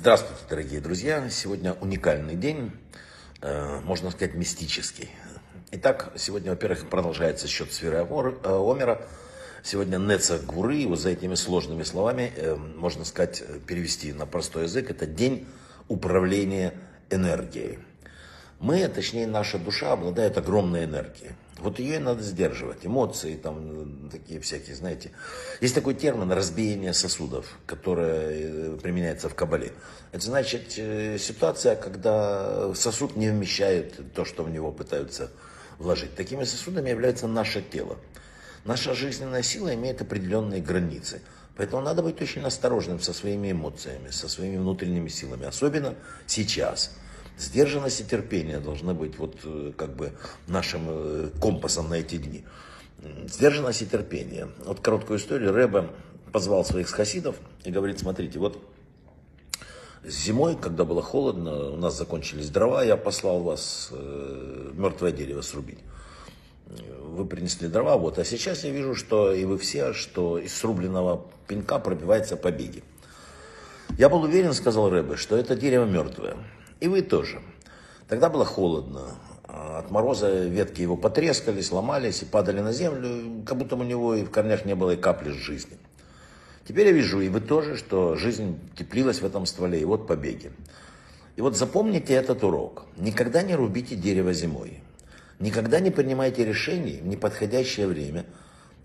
Здравствуйте, дорогие друзья! Сегодня уникальный день, э, можно сказать, мистический. Итак, сегодня, во-первых, продолжается счет сферы э, Омера. Сегодня Неца Гуры, вот за этими сложными словами, э, можно сказать, перевести на простой язык, это день управления энергией. Мы, точнее наша душа, обладает огромной энергией. Вот ее и надо сдерживать. Эмоции, там, такие всякие, знаете. Есть такой термин разбиение сосудов, который э, применяется в Кабале. Это значит э, ситуация, когда сосуд не вмещает то, что в него пытаются вложить. Такими сосудами является наше тело. Наша жизненная сила имеет определенные границы. Поэтому надо быть очень осторожным со своими эмоциями, со своими внутренними силами. Особенно сейчас. Сдержанность и терпение должны быть вот э, как бы нашим э, компасом на эти дни. Сдержанность и терпение. Вот короткую историю. Рэбе позвал своих хасидов и говорит, смотрите, вот зимой, когда было холодно, у нас закончились дрова, я послал вас э, мертвое дерево срубить. Вы принесли дрова, вот, а сейчас я вижу, что и вы все, что из срубленного пенька пробивается побеги. Я был уверен, сказал Рэбе, что это дерево мертвое. И вы тоже. Тогда было холодно. От мороза ветки его потрескали, сломались и падали на землю, как будто у него и в корнях не было и капли жизни. Теперь я вижу, и вы тоже, что жизнь теплилась в этом стволе, и вот побеги. И вот запомните этот урок. Никогда не рубите дерево зимой. Никогда не принимайте решений в неподходящее время.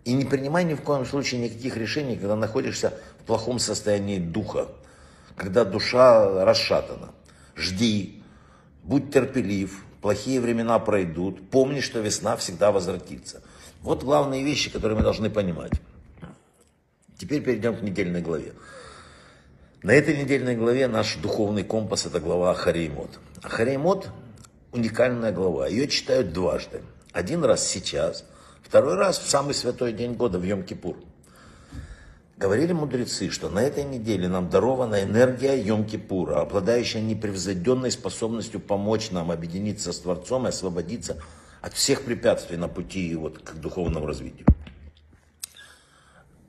И не принимай ни в коем случае никаких решений, когда находишься в плохом состоянии духа, когда душа расшатана жди, будь терпелив, плохие времена пройдут, помни, что весна всегда возвратится. Вот главные вещи, которые мы должны понимать. Теперь перейдем к недельной главе. На этой недельной главе наш духовный компас – это глава Ахареймот. Ахареймот – уникальная глава. Ее читают дважды. Один раз сейчас, второй раз в самый святой день года, в Йом-Кипур. Говорили мудрецы, что на этой неделе нам дарована энергия Йом-Кипура, обладающая непревзойденной способностью помочь нам объединиться с Творцом и освободиться от всех препятствий на пути вот, к духовному развитию.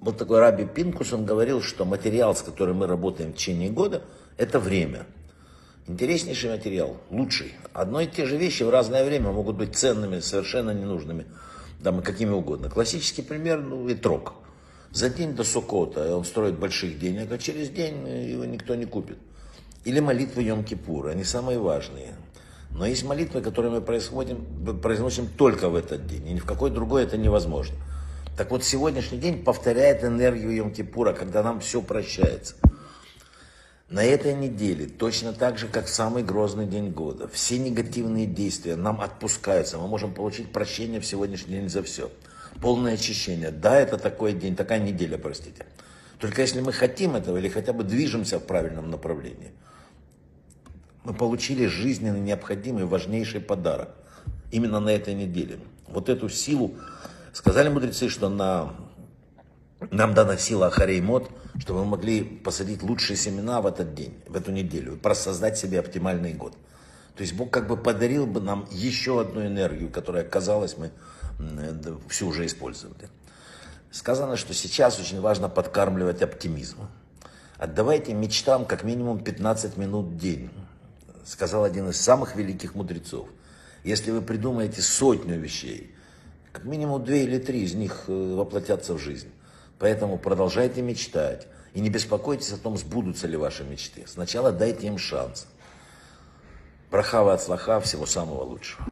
Вот такой Раби Пинкус, он говорил, что материал, с которым мы работаем в течение года, это время. Интереснейший материал, лучший. Одно и те же вещи в разное время могут быть ценными, совершенно ненужными, там, какими угодно. Классический пример, ну, ветрок. За день до Сукота он строит больших денег, а через день его никто не купит. Или молитвы Йом-Кипура, они самые важные. Но есть молитвы, которые мы произносим только в этот день, и ни в какой другой это невозможно. Так вот, сегодняшний день повторяет энергию Йом-Кипура, когда нам все прощается. На этой неделе, точно так же, как самый грозный день года, все негативные действия нам отпускаются. Мы можем получить прощение в сегодняшний день за все полное очищение. Да, это такой день, такая неделя, простите. Только если мы хотим этого или хотя бы движемся в правильном направлении, мы получили жизненно необходимый, важнейший подарок именно на этой неделе. Вот эту силу, сказали мудрецы, что на, нам дана сила Ахареймот, чтобы мы могли посадить лучшие семена в этот день, в эту неделю, и создать себе оптимальный год. То есть Бог как бы подарил бы нам еще одну энергию, которая, казалось, мы всю уже использовали. Сказано, что сейчас очень важно подкармливать оптимизм. Отдавайте мечтам как минимум 15 минут в день, сказал один из самых великих мудрецов. Если вы придумаете сотню вещей, как минимум две или три из них э, воплотятся в жизнь. Поэтому продолжайте мечтать и не беспокойтесь о том, сбудутся ли ваши мечты. Сначала дайте им шанс. Брахава от слаха, всего самого лучшего.